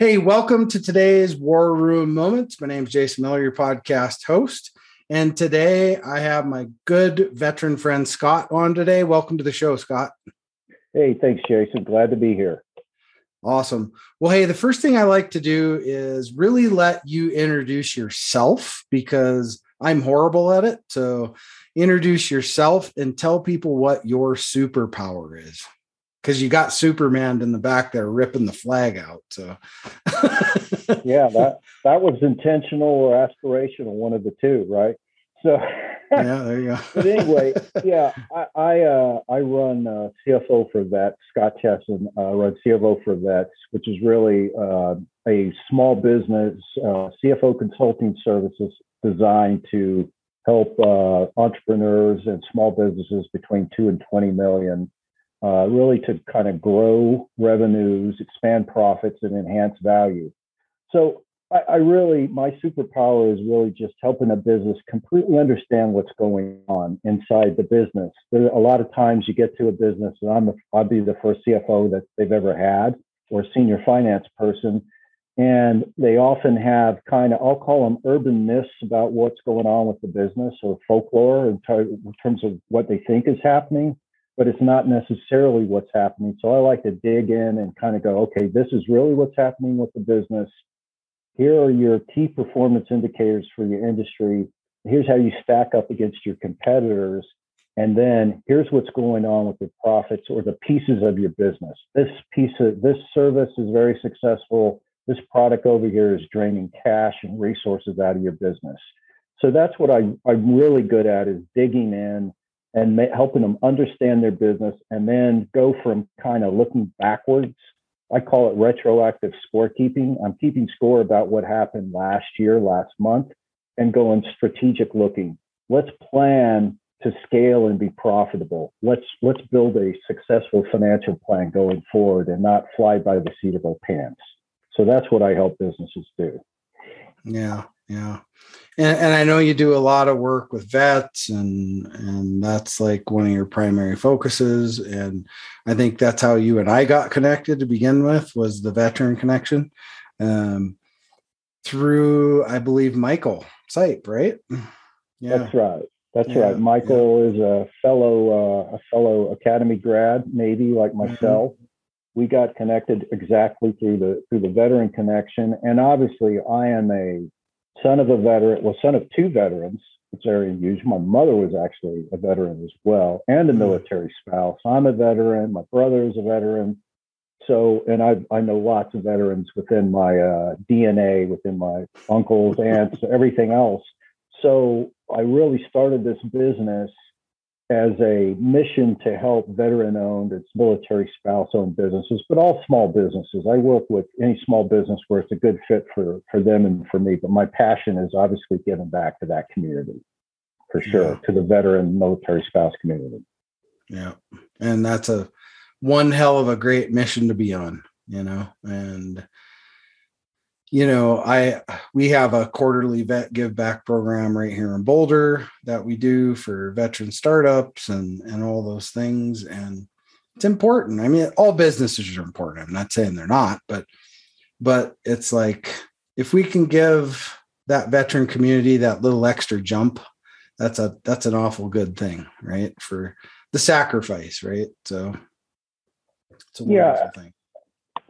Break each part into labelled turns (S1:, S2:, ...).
S1: Hey, welcome to today's War Room Moments. My name is Jason Miller, your podcast host. And today I have my good veteran friend Scott on today. Welcome to the show, Scott.
S2: Hey, thanks, Jason. Glad to be here.
S1: Awesome. Well, hey, the first thing I like to do is really let you introduce yourself because I'm horrible at it. So introduce yourself and tell people what your superpower is because you got Superman in the back there ripping the flag out. So,
S2: yeah, that that was intentional or aspirational, one of the two, right? So,
S1: yeah, there you go.
S2: but anyway, yeah, I I, uh, I run uh, CFO for Vets. Scott Chesson uh, runs CFO for Vets, which is really uh, a small business uh, CFO consulting services designed to help uh, entrepreneurs and small businesses between two and twenty million uh, really to kind of grow revenues, expand profits, and enhance value. So I, I, really, my superpower is really just helping a business completely understand what's going on inside the business. There, a lot of times you get to a business, and I'm the, I'll be the first CFO that they've ever had or senior finance person. And they often have kind of, I'll call them urban myths about what's going on with the business or folklore in, in terms of what they think is happening but it's not necessarily what's happening. So I like to dig in and kind of go, okay, this is really what's happening with the business. Here are your key performance indicators for your industry. Here's how you stack up against your competitors. And then here's what's going on with the profits or the pieces of your business. This piece of this service is very successful. This product over here is draining cash and resources out of your business. So that's what I, I'm really good at is digging in and ma- helping them understand their business and then go from kind of looking backwards. I call it retroactive scorekeeping. I'm keeping score about what happened last year, last month, and going strategic looking. Let's plan to scale and be profitable. Let's let's build a successful financial plan going forward and not fly by the seat of our pants. So that's what I help businesses do.
S1: Yeah, yeah. And, and i know you do a lot of work with vets and and that's like one of your primary focuses. And i think that's how you and i got connected to begin with was the veteran connection um, through i believe michael sipe right?
S2: Yeah. That's right. That's yeah, right. Michael yeah. is a fellow uh, a fellow academy grad navy like mm-hmm. myself. Mm-hmm. we got connected exactly through the through the veteran connection. And obviously i am a son of a veteran, well, son of two veterans. It's very unusual. My mother was actually a veteran as well, and a hmm. military spouse. I'm a veteran. My brother is a veteran. So, and I I know lots of veterans within my uh, DNA, within my uncles, aunts, everything else. So I really started this business as a mission to help veteran owned it's military spouse owned businesses, but all small businesses. I work with any small business where it's a good fit for, for them and for me. But my passion is obviously giving back to that community for sure, yeah. to the veteran military spouse community.
S1: Yeah. And that's a one hell of a great mission to be on, you know, and you know, I we have a quarterly vet give back program right here in Boulder that we do for veteran startups and and all those things. And it's important. I mean, all businesses are important. I'm not saying they're not, but but it's like if we can give that veteran community that little extra jump, that's a that's an awful good thing, right? For the sacrifice, right? So
S2: it's a wonderful yeah. thing.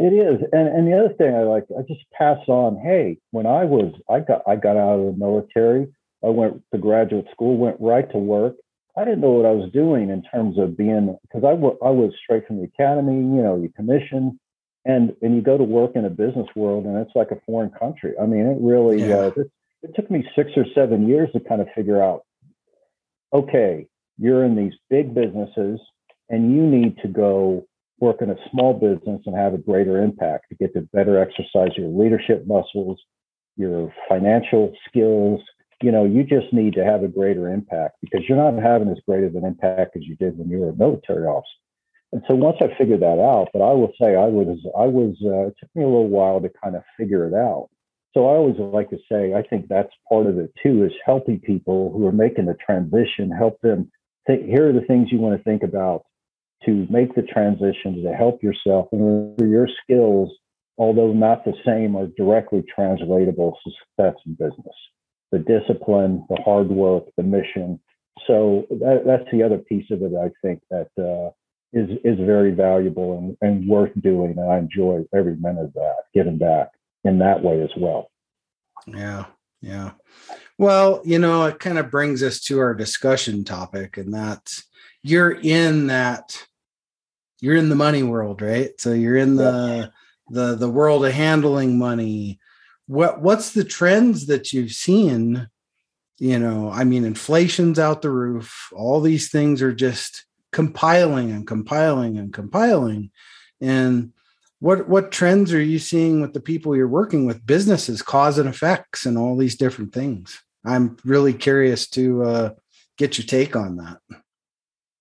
S2: It is, and and the other thing I like, I just pass on. Hey, when I was, I got I got out of the military. I went to graduate school, went right to work. I didn't know what I was doing in terms of being because I, w- I was straight from the academy. You know, you commission, and and you go to work in a business world, and it's like a foreign country. I mean, it really yeah. uh, it, it took me six or seven years to kind of figure out. Okay, you're in these big businesses, and you need to go work in a small business and have a greater impact to get to better exercise your leadership muscles, your financial skills. You know, you just need to have a greater impact because you're not having as great of an impact as you did when you were a military officer. And so once I figured that out, but I will say I was I was uh, it took me a little while to kind of figure it out. So I always like to say I think that's part of it too is helping people who are making the transition, help them think here are the things you want to think about to make the transition to help yourself and your skills, although not the same, are directly translatable to success in business. The discipline, the hard work, the mission. So that, that's the other piece of it. I think that uh, is is very valuable and, and worth doing. And I enjoy every minute of that, giving back in that way as well.
S1: Yeah. Yeah. Well, you know, it kind of brings us to our discussion topic, and that's you're in that you're in the money world, right? So you're in the the the world of handling money. What what's the trends that you've seen? You know, I mean, inflation's out the roof. All these things are just compiling and compiling and compiling. And what what trends are you seeing with the people you're working with businesses cause and effects and all these different things i'm really curious to uh, get your take on that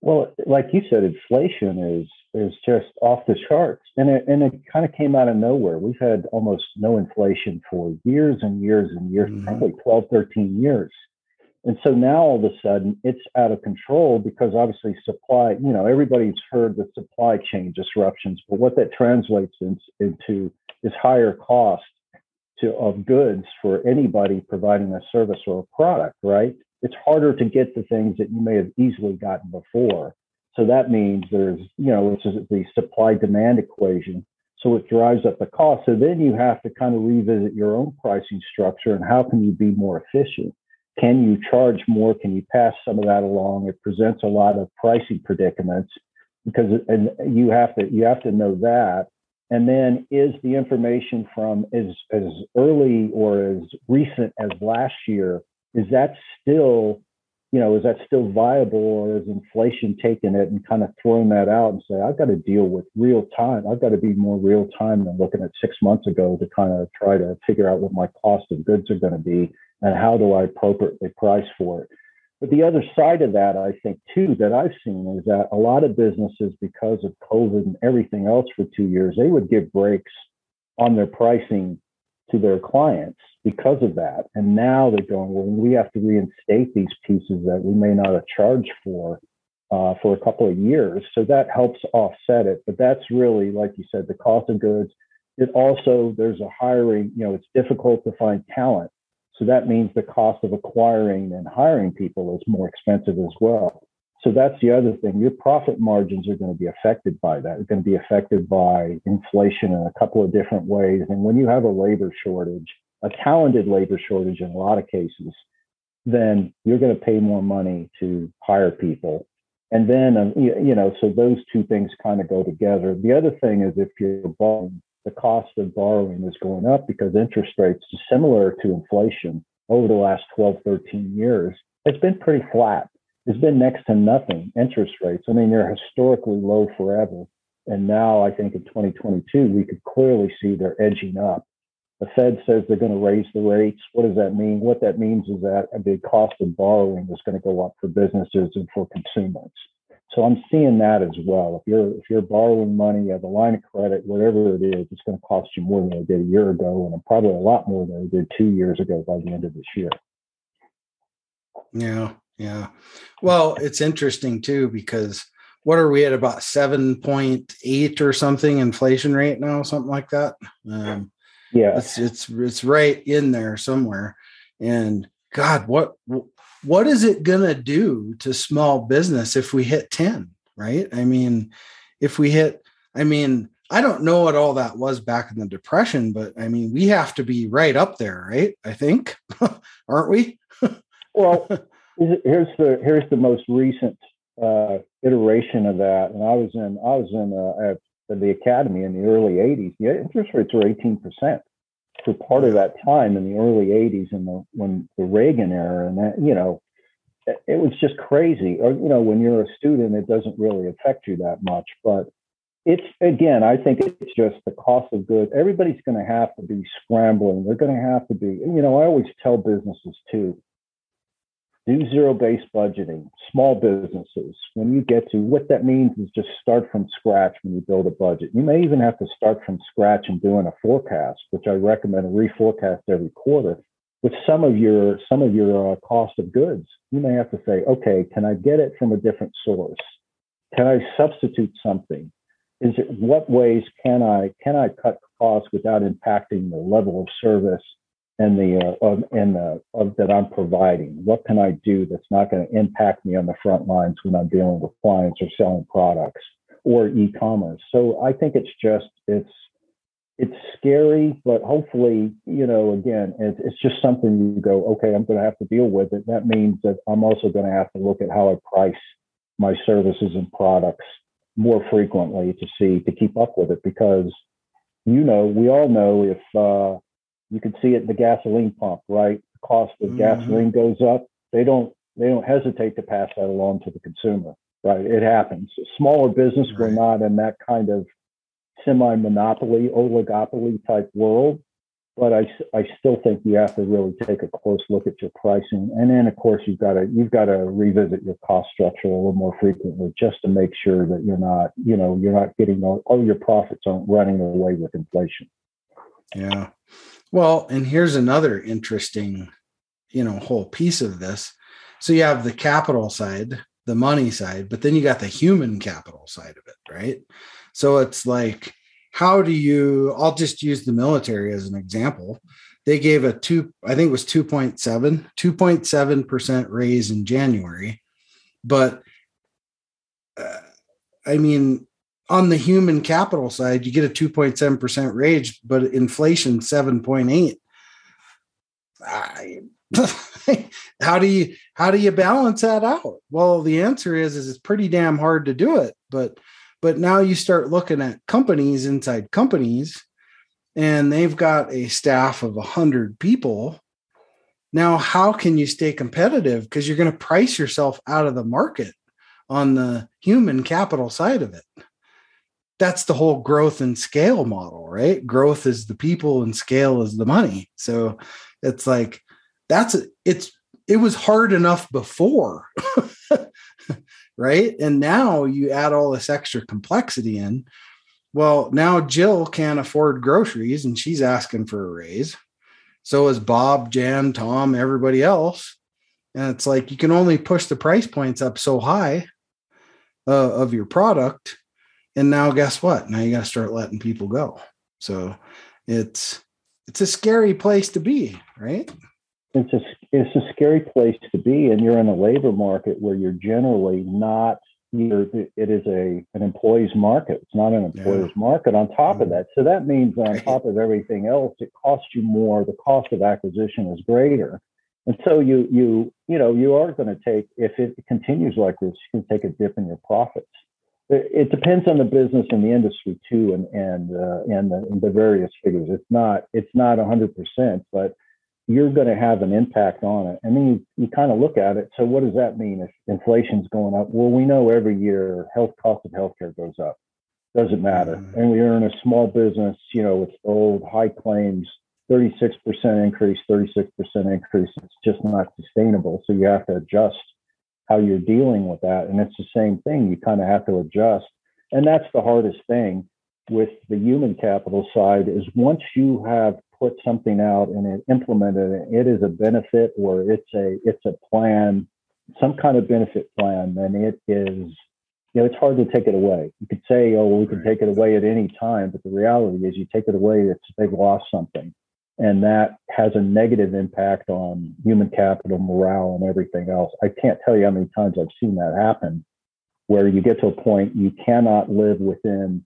S2: well like you said inflation is is just off the charts and it and it kind of came out of nowhere we've had almost no inflation for years and years and years mm-hmm. probably 12 13 years and so now all of a sudden it's out of control because obviously supply, you know, everybody's heard the supply chain disruptions, but what that translates in, into is higher cost to, of goods for anybody providing a service or a product, right? It's harder to get the things that you may have easily gotten before. So that means there's, you know, it's the supply demand equation. So it drives up the cost. So then you have to kind of revisit your own pricing structure and how can you be more efficient? Can you charge more? Can you pass some of that along? It presents a lot of pricing predicaments because and you have to you have to know that. And then is the information from as as early or as recent as last year, is that still, you know, is that still viable or is inflation taking it and kind of throwing that out and say, I've got to deal with real time. I've got to be more real time than looking at six months ago to kind of try to figure out what my cost of goods are going to be and how do I appropriately price for it. But the other side of that, I think, too, that I've seen is that a lot of businesses, because of COVID and everything else for two years, they would give breaks on their pricing to their clients because of that. And now they're going, well, we have to reinstate these pieces that we may not have charged for uh, for a couple of years. So that helps offset it. But that's really, like you said, the cost of goods. It also, there's a hiring, you know, it's difficult to find talent. So that means the cost of acquiring and hiring people is more expensive as well. So that's the other thing. Your profit margins are going to be affected by that. They're going to be affected by inflation in a couple of different ways. And when you have a labor shortage, a talented labor shortage in a lot of cases, then you're going to pay more money to hire people. And then, um, you know, so those two things kind of go together. The other thing is if you're borrowing the cost of borrowing is going up because interest rates, similar to inflation over the last 12, 13 years, it's been pretty flat. It's been next to nothing interest rates. I mean, they're historically low forever. And now I think in 2022, we could clearly see they're edging up. The Fed says they're going to raise the rates. What does that mean? What that means is that the cost of borrowing is going to go up for businesses and for consumers. So I'm seeing that as well. If you're if you're borrowing money, you have a line of credit, whatever it is, it's going to cost you more than it did a year ago, and probably a lot more than it did two years ago by the end of this year.
S1: Yeah, yeah. Well, it's interesting too because what are we at about seven point eight or something inflation rate now, something like that. Um,
S2: yeah,
S1: it's it's it's right in there somewhere. And God, what what is it going to do to small business if we hit 10 right? I mean if we hit i mean i don't know what all that was back in the depression but i mean we have to be right up there right? I think aren't we?
S2: Well here's the here's the most recent uh, iteration of that. And i was in i was in uh, the academy in the early 80s the interest rates were 18 percent for part of that time in the early 80s and the when the Reagan era and that you know it was just crazy or you know when you're a student it doesn't really affect you that much but it's again, I think it's just the cost of goods. Everybody's going to have to be scrambling. They're going to have to be, you know, I always tell businesses too do zero based budgeting, small businesses. When you get to what that means is just start from scratch when you build a budget. You may even have to start from scratch and doing a forecast, which I recommend a reforecast every quarter with some of your some of your uh, cost of goods. You may have to say, okay, can I get it from a different source? Can I substitute something? Is it what ways can I can I cut costs without impacting the level of service and the uh, and the of that I'm providing? What can I do that's not going to impact me on the front lines when I'm dealing with clients or selling products or e-commerce? So I think it's just it's it's scary, but hopefully, you know, again, it's, it's just something you go, okay, I'm going to have to deal with it. That means that I'm also going to have to look at how I price my services and products more frequently to see to keep up with it because you know we all know if uh, you can see it in the gasoline pump, right? The cost of mm-hmm. gasoline goes up. They don't they don't hesitate to pass that along to the consumer, right? It happens. Smaller business, right. we're not in that kind of semi-monopoly, oligopoly type world. But I, I still think you have to really take a close look at your pricing, and then of course you've got to you've got to revisit your cost structure a little more frequently just to make sure that you're not you know you're not getting all, all your profits aren't running away with inflation.
S1: Yeah, well, and here's another interesting, you know, whole piece of this. So you have the capital side, the money side, but then you got the human capital side of it, right? So it's like, how do you, I'll just use the military as an example. They gave a two, I think it was 2.7, 2.7% raise in January. But uh, I mean, on the human capital side, you get a 2.7% raise, but inflation 7.8. how do you how do you balance that out? Well, the answer is is it's pretty damn hard to do it. But but now you start looking at companies inside companies, and they've got a staff of a hundred people. Now, how can you stay competitive? Because you're going to price yourself out of the market on the human capital side of it that's the whole growth and scale model, right? Growth is the people and scale is the money. So it's like that's it's it was hard enough before. right? And now you add all this extra complexity in. Well, now Jill can't afford groceries and she's asking for a raise. So is Bob, Jan, Tom, everybody else. And it's like you can only push the price points up so high uh, of your product and now guess what? Now you got to start letting people go. So it's it's a scary place to be right?
S2: It's a it's a scary place to be and you're in a labor market where you're generally not you're, it is a an employee's market. It's not an employer's yeah. market on top mm-hmm. of that. So that means on right. top of everything else it costs you more the cost of acquisition is greater. And so you you you know you are going to take if it continues like this you can take a dip in your profits it depends on the business and the industry too, and and uh, and, the, and, the, various figures. It's not it's not hundred percent, but you're going to have an impact on it. And then you, you kind of look at it. So what does that mean if inflation's going up? Well, we know every year health cost of healthcare goes up. Doesn't matter. Mm-hmm. And we are in a small business, you know, with old high claims, 36% increase, 36% increase. It's just not sustainable. So you have to adjust how you're dealing with that. And it's the same thing. You kind of have to adjust. And that's the hardest thing with the human capital side is once you have put something out and implemented it, it is a benefit or it's a it's a plan, some kind of benefit plan, then it is you know, it's hard to take it away. You could say, oh, well, we can take it away at any time, but the reality is you take it away, it's they've lost something and that has a negative impact on human capital, morale, and everything else. I can't tell you how many times I've seen that happen, where you get to a point you cannot live within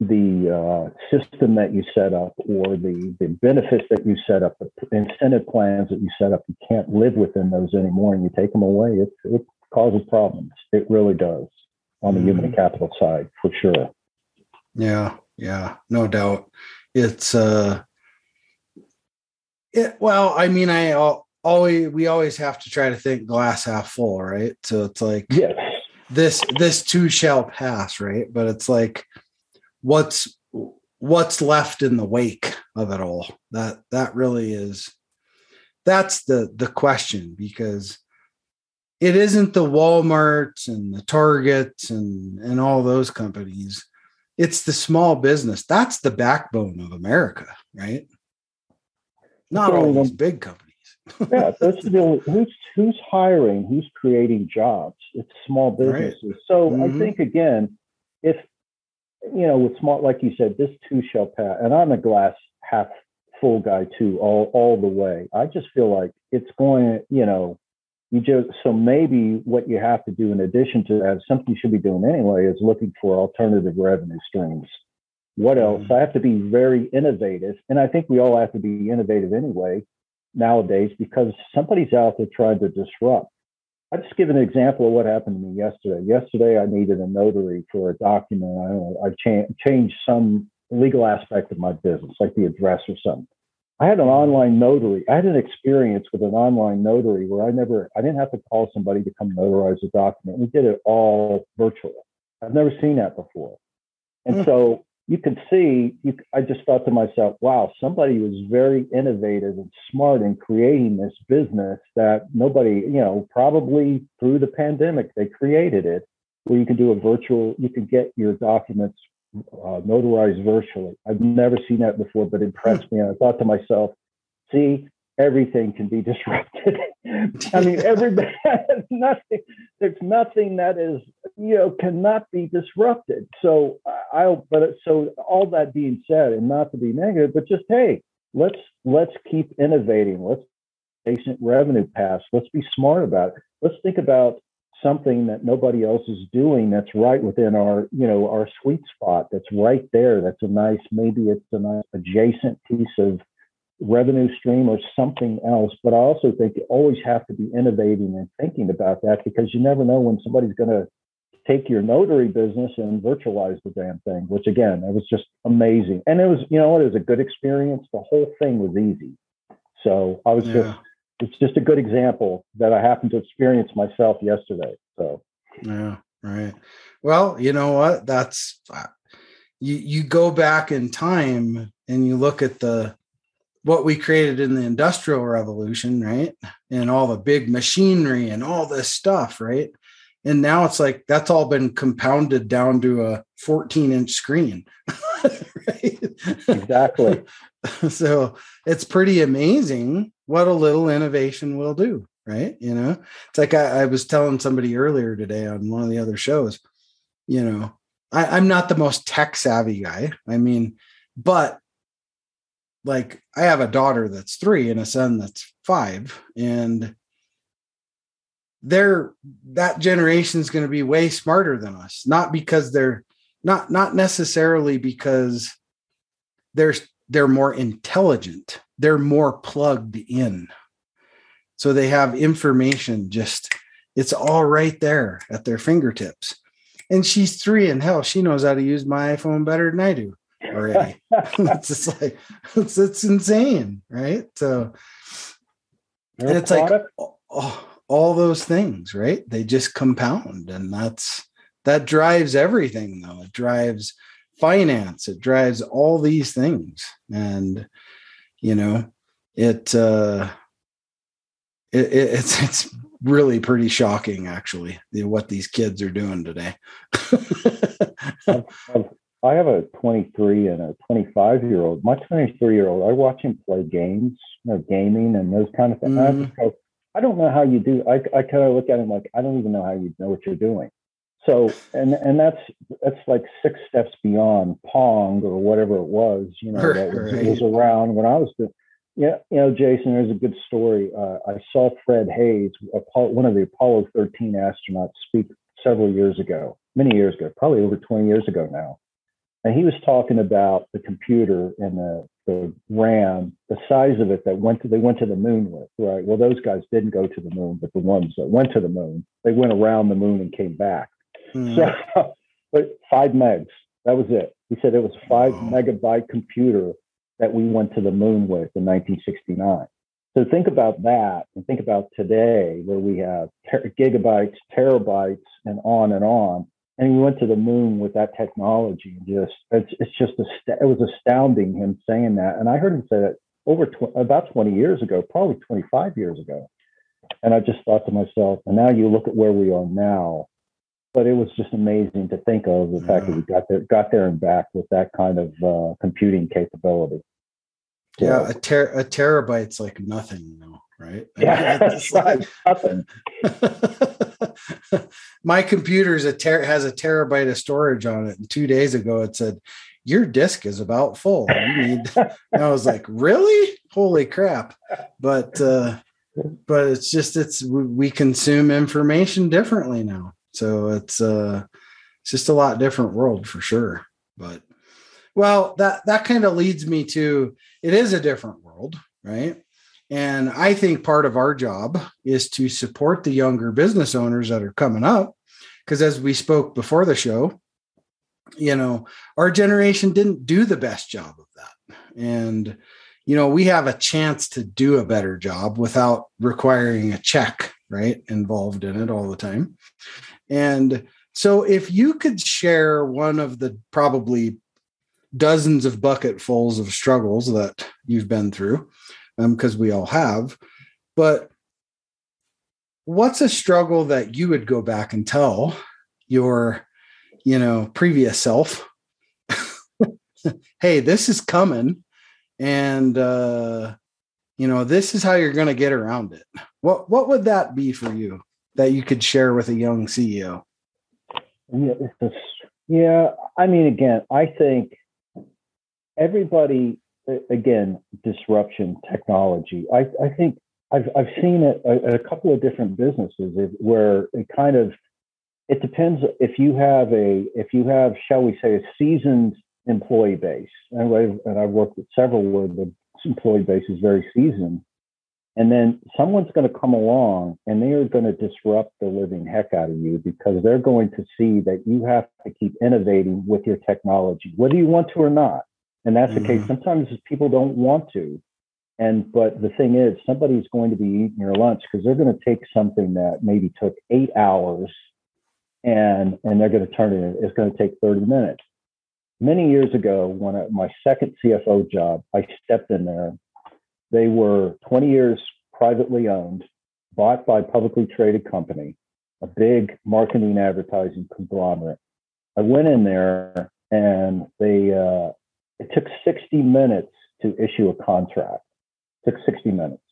S2: the uh, system that you set up or the, the benefits that you set up, the incentive plans that you set up. You can't live within those anymore, and you take them away. It, it causes problems. It really does on the mm-hmm. human capital side, for sure.
S1: Yeah, yeah, no doubt. It's uh it, well, I mean, I always we always have to try to think glass half full, right? So it's like
S2: yeah.
S1: this this too shall pass, right? But it's like what's what's left in the wake of it all that that really is that's the the question because it isn't the walmarts and the targets and and all those companies it's the small business that's the backbone of america right not all these big companies
S2: yeah that's the deal. who's who's hiring who's creating jobs it's small businesses right. so mm-hmm. i think again if you know, with smart, like you said, this too shall pass. And I'm a glass half full guy too, all all the way. I just feel like it's going, you know, you just so maybe what you have to do in addition to that, something you should be doing anyway, is looking for alternative revenue streams. What else? Mm-hmm. I have to be very innovative, and I think we all have to be innovative anyway nowadays because somebody's out there trying to disrupt. I'll just give an example of what happened to me yesterday. Yesterday, I needed a notary for a document. I know, I've cha- changed some legal aspect of my business, like the address or something. I had an online notary. I had an experience with an online notary where I never, I didn't have to call somebody to come notarize a document. We did it all virtually. I've never seen that before. And mm-hmm. so you can see, you, I just thought to myself, wow, somebody was very innovative and smart in creating this business that nobody, you know, probably through the pandemic, they created it where you can do a virtual, you can get your documents uh, notarized virtually. I've never seen that before, but impressed me. And I thought to myself, see, everything can be disrupted. I mean, everybody, nothing, there's nothing that is, you know, cannot be disrupted. So I'll. but so all that being said, and not to be negative, but just, hey, let's, let's keep innovating. Let's patient revenue paths. Let's be smart about it. Let's think about something that nobody else is doing that's right within our you know our sweet spot that's right there that's a nice maybe it's a nice adjacent piece of revenue stream or something else. But I also think you always have to be innovating and thinking about that because you never know when somebody's going to take your notary business and virtualize the damn thing, which again, it was just amazing. And it was, you know what, it was a good experience. The whole thing was easy. So I was yeah. just, it's just a good example that I happened to experience myself yesterday. So,
S1: yeah, right. Well, you know what? That's, uh, you, you go back in time and you look at the, what we created in the industrial revolution, right? And all the big machinery and all this stuff, right? And now it's like that's all been compounded down to a 14 inch screen.
S2: right? Exactly.
S1: so it's pretty amazing what a little innovation will do, right? You know, it's like I, I was telling somebody earlier today on one of the other shows, you know, I, I'm not the most tech savvy guy. I mean, but like I have a daughter that's three and a son that's five, and they're that generation is going to be way smarter than us. Not because they're not not necessarily because they're they're more intelligent. They're more plugged in. So they have information just it's all right there at their fingertips. And she's three and hell, she knows how to use my iPhone better than I do already. it's just like it's, it's insane, right? So and it's like all, all those things, right? They just compound, and that's that drives everything, though. It drives finance, it drives all these things, and you know, it uh, it, it it's it's really pretty shocking actually what these kids are doing today
S2: I have a 23 and a 25 year old. My 23 year old, I watch him play games, you know, gaming and those kind of things. Mm-hmm. I, go, I don't know how you do. I, I kind of look at him like I don't even know how you know what you're doing. So and and that's that's like six steps beyond Pong or whatever it was, you know, that was, right. was around when I was doing. Yeah, you know, Jason, there's a good story. Uh, I saw Fred Haise, Apollo, one of the Apollo 13 astronauts, speak several years ago, many years ago, probably over 20 years ago now and he was talking about the computer and the, the RAM, the size of it that went to they went to the moon with, right? Well, those guys didn't go to the moon, but the ones that went to the moon, they went around the moon and came back. Mm. So, but five megs, that was it. He said it was a five megabyte computer that we went to the moon with in 1969. So think about that and think about today where we have ter- gigabytes, terabytes, and on and on and we went to the moon with that technology. And just it's it's just a it was astounding him saying that. And I heard him say that over tw- about 20 years ago, probably 25 years ago. And I just thought to myself, and now you look at where we are now. But it was just amazing to think of the yeah. fact that we got there, got there and back with that kind of uh, computing capability.
S1: So, yeah, a, ter- a terabyte's like nothing now, right?
S2: Yeah, that's right. Nothing.
S1: My computer's a ter- has a terabyte of storage on it, and two days ago it said your disk is about full. You need. I was like, really? Holy crap! But uh, but it's just it's we consume information differently now, so it's uh it's just a lot different world for sure. But well, that that kind of leads me to it is a different world, right? And I think part of our job is to support the younger business owners that are coming up. Because as we spoke before the show, you know, our generation didn't do the best job of that. And, you know, we have a chance to do a better job without requiring a check, right? Involved in it all the time. And so if you could share one of the probably dozens of bucketfuls of struggles that you've been through, because um, we all have. But what's a struggle that you would go back and tell your, you know, previous self? hey, this is coming, and uh, you know, this is how you're going to get around it. What what would that be for you that you could share with a young CEO?
S2: Yeah, yeah. I mean, again, I think everybody again, disruption technology. I, I think I've, I've seen it at a couple of different businesses where it kind of, it depends if you have a, if you have, shall we say, a seasoned employee base. And I've, and I've worked with several where the employee base is very seasoned. And then someone's going to come along and they are going to disrupt the living heck out of you because they're going to see that you have to keep innovating with your technology, whether you want to or not. And that's mm-hmm. the case. Mm-hmm. Sometimes people don't want to. And but the thing is, somebody's going to be eating your lunch because they're going to take something that maybe took eight hours and and they're going to turn it it's going to take 30 minutes. Many years ago, when I, my second CFO job, I stepped in there. They were 20 years privately owned, bought by a publicly traded company, a big marketing advertising conglomerate. I went in there and they uh, it took 60 minutes to issue a contract. It took 60 minutes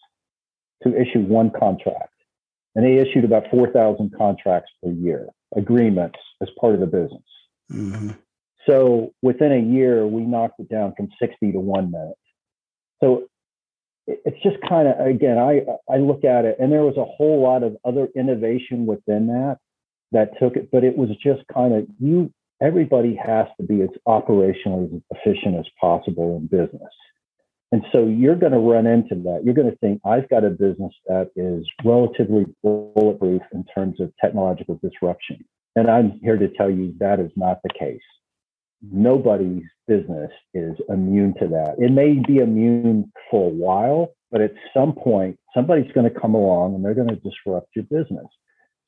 S2: to issue one contract. And they issued about 4,000 contracts per year, agreements as part of the business. Mm-hmm. So within a year, we knocked it down from 60 to one minute. So it's just kind of, again, I, I look at it and there was a whole lot of other innovation within that that took it, but it was just kind of, you everybody has to be as operationally efficient as possible in business. And so you're going to run into that. You're going to think, I've got a business that is relatively bulletproof in terms of technological disruption. And I'm here to tell you that is not the case. Nobody's business is immune to that. It may be immune for a while, but at some point, somebody's going to come along and they're going to disrupt your business.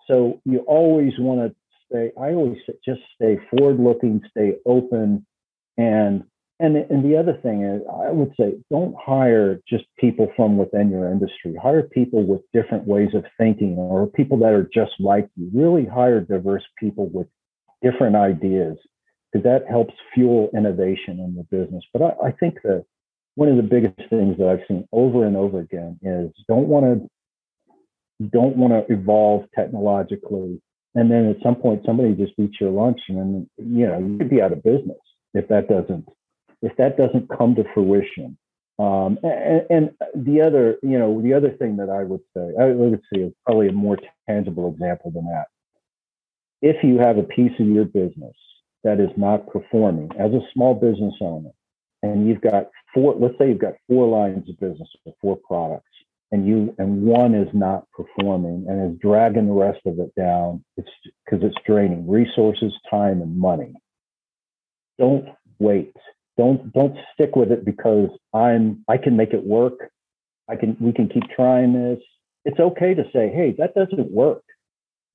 S2: So you always want to stay i always say just stay forward looking stay open and and and the other thing is i would say don't hire just people from within your industry. Hire people with different ways of thinking or people that are just like you. Really hire diverse people with different ideas because that helps fuel innovation in the business. But I, I think that one of the biggest things that i've seen over and over again is don't want to don't want to evolve technologically and then at some point somebody just eats your lunch and then you know you could be out of business if that doesn't if that doesn't come to fruition. Um, and, and, the other you know the other thing that i would say i would say is probably a more tangible example than that. If you have a piece of your business that is not performing as a small business owner and you've got four let's say you've got four lines of business or four products and you and one is not performing and is dragging the rest of it down it's because it's draining resources time and money. Don't wait. Don't don't stick with it because i'm i can make it work. I can we can keep trying this. It's okay to say hey that doesn't work.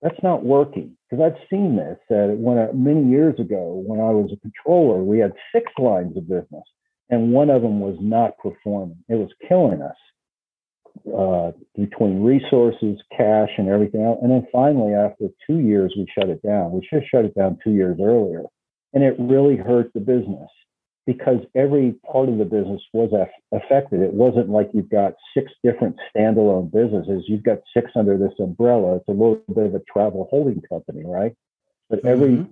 S2: That's not working because I've seen this. That when I, many years ago, when I was a controller, we had six lines of business, and one of them was not performing. It was killing us uh, between resources, cash, and everything else. And then finally, after two years, we shut it down. We should have shut it down two years earlier, and it really hurt the business because every part of the business was affected. It wasn't like you've got six different standalone businesses. You've got six under this umbrella. It's a little bit of a travel holding company, right? But every mm-hmm.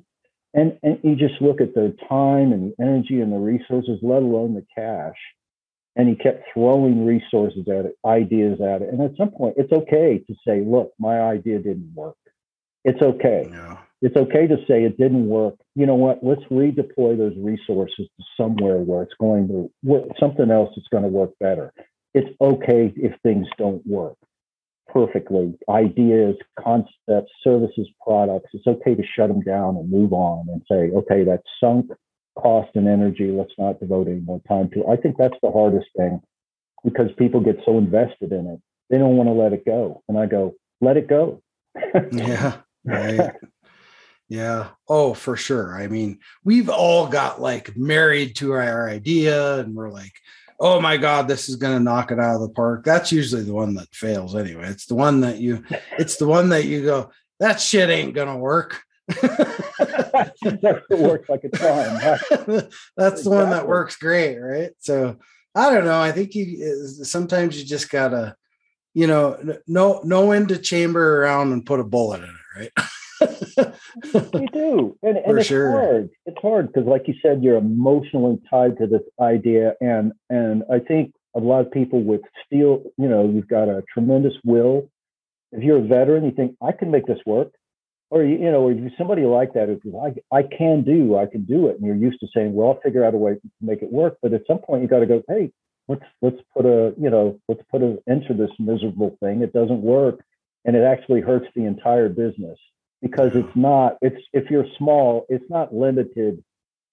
S2: and and you just look at the time and the energy and the resources, let alone the cash. And he kept throwing resources at it, ideas at it. And at some point, it's okay to say, "Look, my idea didn't work." It's okay. Yeah it's okay to say it didn't work. You know what? Let's redeploy those resources to somewhere where it's going to work, something else that's going to work better. It's okay if things don't work perfectly. Ideas, concepts, services, products. It's okay to shut them down and move on and say, okay, that's sunk cost and energy. Let's not devote any more time to. It. I think that's the hardest thing because people get so invested in it. They don't want to let it go. And I go, let it go.
S1: yeah. Right. Yeah. Oh, for sure. I mean, we've all got like married to our idea and we're like, oh my God, this is going to knock it out of the park. That's usually the one that fails anyway. It's the one that you, it's the one that you go, that shit ain't going to work.
S2: that works like a charm.
S1: That's the one that works great. Right. So I don't know. I think you, sometimes you just gotta, you know, know, know when to chamber around and put a bullet in it. Right.
S2: you do, and, and it's sure. hard. It's hard because, like you said, you're emotionally tied to this idea, and and I think a lot of people with steel, you know, you've got a tremendous will. If you're a veteran, you think I can make this work, or you, you know, or somebody like that who's I I can do, I can do it, and you're used to saying, well, I'll figure out a way to make it work. But at some point, you got to go, hey, let's let's put a you know let's put an end to this miserable thing. It doesn't work, and it actually hurts the entire business. Because it's not it's if you're small it's not limited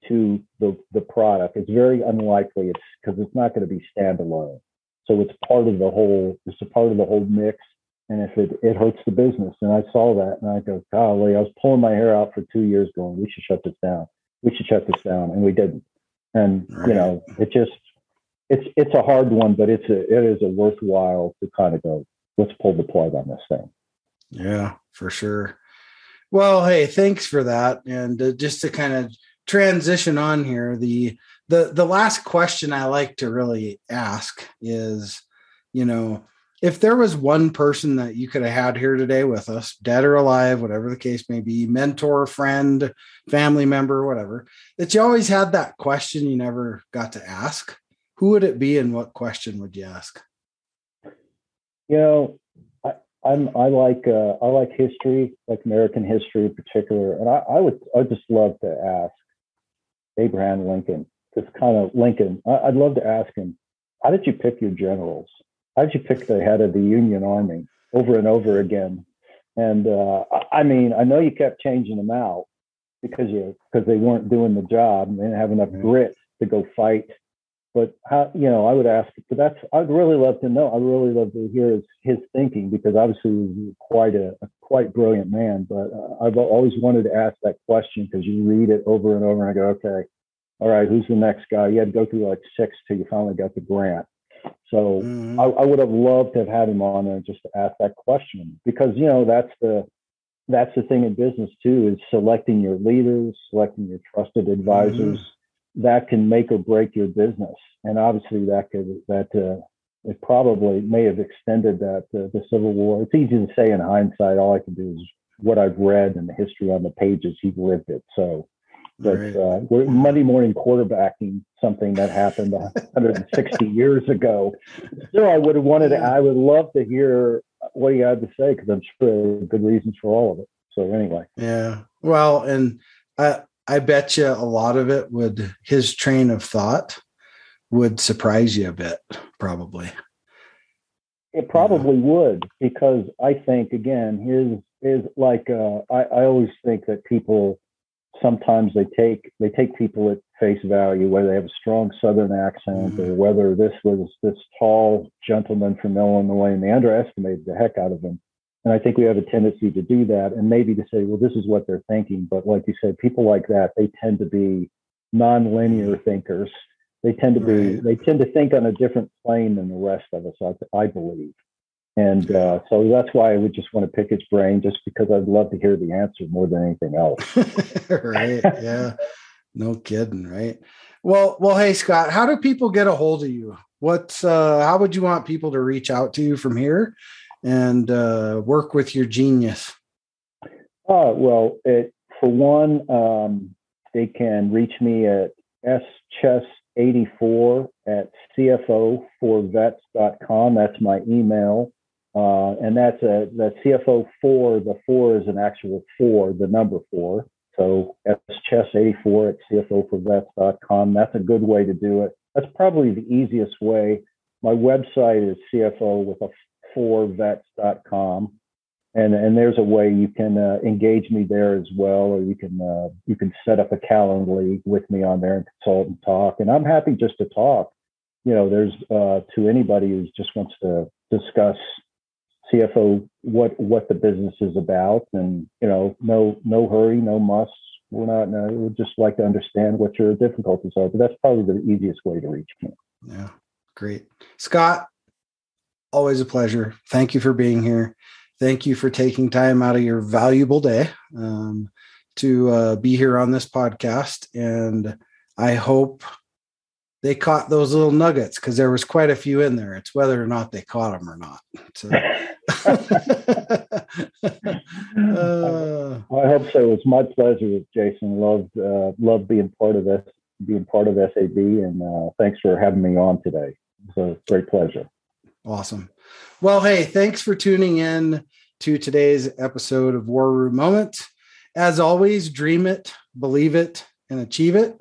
S2: to the the product. It's very unlikely it's because it's not going to be standalone. So it's part of the whole it's a part of the whole mix and if it it hurts the business. And i saw that and i go golly i was pulling my hair out for two years going we should shut this down. We should shut this down. And we didn't. And right. you know it just it's it's a hard one but it's a it is a worthwhile to kind of go let's pull the plug on this thing.
S1: Yeah for sure. Well, hey, thanks for that. And uh, just to kind of transition on here, the the the last question I like to really ask is, you know, if there was one person that you could have had here today with us, dead or alive, whatever the case may be, mentor, friend, family member, whatever, that you always had that question you never got to ask, who would it be and what question would you ask?
S2: You know, I'm I like uh, I like history, like American history in particular, and I, I would I just love to ask Abraham Lincoln, just kind of Lincoln. I, would love to ask him, how did you pick your generals? How did you pick the head of the Union Army over and over again? And uh, I mean, I know you kept changing them out because you because they weren't doing the job and they didn't have enough grit to go fight. But how you know i would ask but that's i'd really love to know. I really love to hear his, his thinking because obviously he's quite a, a quite brilliant man. But uh, i've always wanted to ask that question because you read it over and over and i go okay. All right. Who's the next guy? You had to go through like six till you finally got the grant so mm-hmm. I, I would have loved to have had him on there just to ask that question because you know that's the that's the thing in business too is selecting your leaders selecting your trusted advisors mm-hmm that can make or break your business. And obviously, that could that uh, it probably may have extended that uh, the Civil War. It's easy to say in hindsight. All I can do is what I've read and the history on the pages. He lived it. So, but uh, Monday morning quarterbacking something that happened 160 years ago. Still, I would have wanted. To, I would love to hear what he had to say because I'm sure there are good reasons for all of it. So anyway,
S1: yeah. Well, and I I bet you a lot of it would his train of thought would surprise you a bit, probably.
S2: It probably yeah. would because I think again his is like uh, I, I always think that people sometimes they take they take people at face value whether they have a strong southern accent mm-hmm. or whether this was this tall gentleman from illinois and they underestimated the heck out of him And I think we have a tendency to do that and maybe to say, well, this is what they're thinking. But like you said, people like that, they tend to be nonlinear thinkers. They tend to be, right. they tend to think on a different plane than the rest of us, I, I believe. And uh, so that's why I would just want to pick his brain, just because I'd love to hear the answer more than anything else.
S1: right? Yeah. No kidding. Right. Well, well, hey Scott, how do people get a hold of you? What's uh, how would you want people to reach out to you from here and uh, work with your genius?
S2: Uh, well, it, for one, um, they can reach me at schess84 at cfo4vets.com. That's my email. Uh, and that's a the CFO four. The four is an actual four, the number four. So schess84 at cfo4vets.com. That's a good way to do it. That's probably the easiest way. My website is CFO with a four vets.com. And, and there's a way you can uh, engage me there as well, or you can uh, you can set up a Calendly with me on there and consult and talk. And I'm happy just to talk. You know, there's uh, to anybody who just wants to discuss CFO what what the business is about, and you know, no no hurry, no musts. We're not. No, we'd just like to understand what your difficulties are. But that's probably the easiest way to reach me.
S1: Yeah, great, Scott. Always a pleasure. Thank you for being here. Thank you for taking time out of your valuable day um, to uh, be here on this podcast, and I hope they caught those little nuggets because there was quite a few in there. It's whether or not they caught them or not. So.
S2: uh, I hope so. It's my pleasure, Jason. Loved uh, loved being part of this, being part of SAB, and uh, thanks for having me on today. It's a great pleasure.
S1: Awesome. Well, hey, thanks for tuning in to today's episode of War Room Moment. As always, dream it, believe it, and achieve it.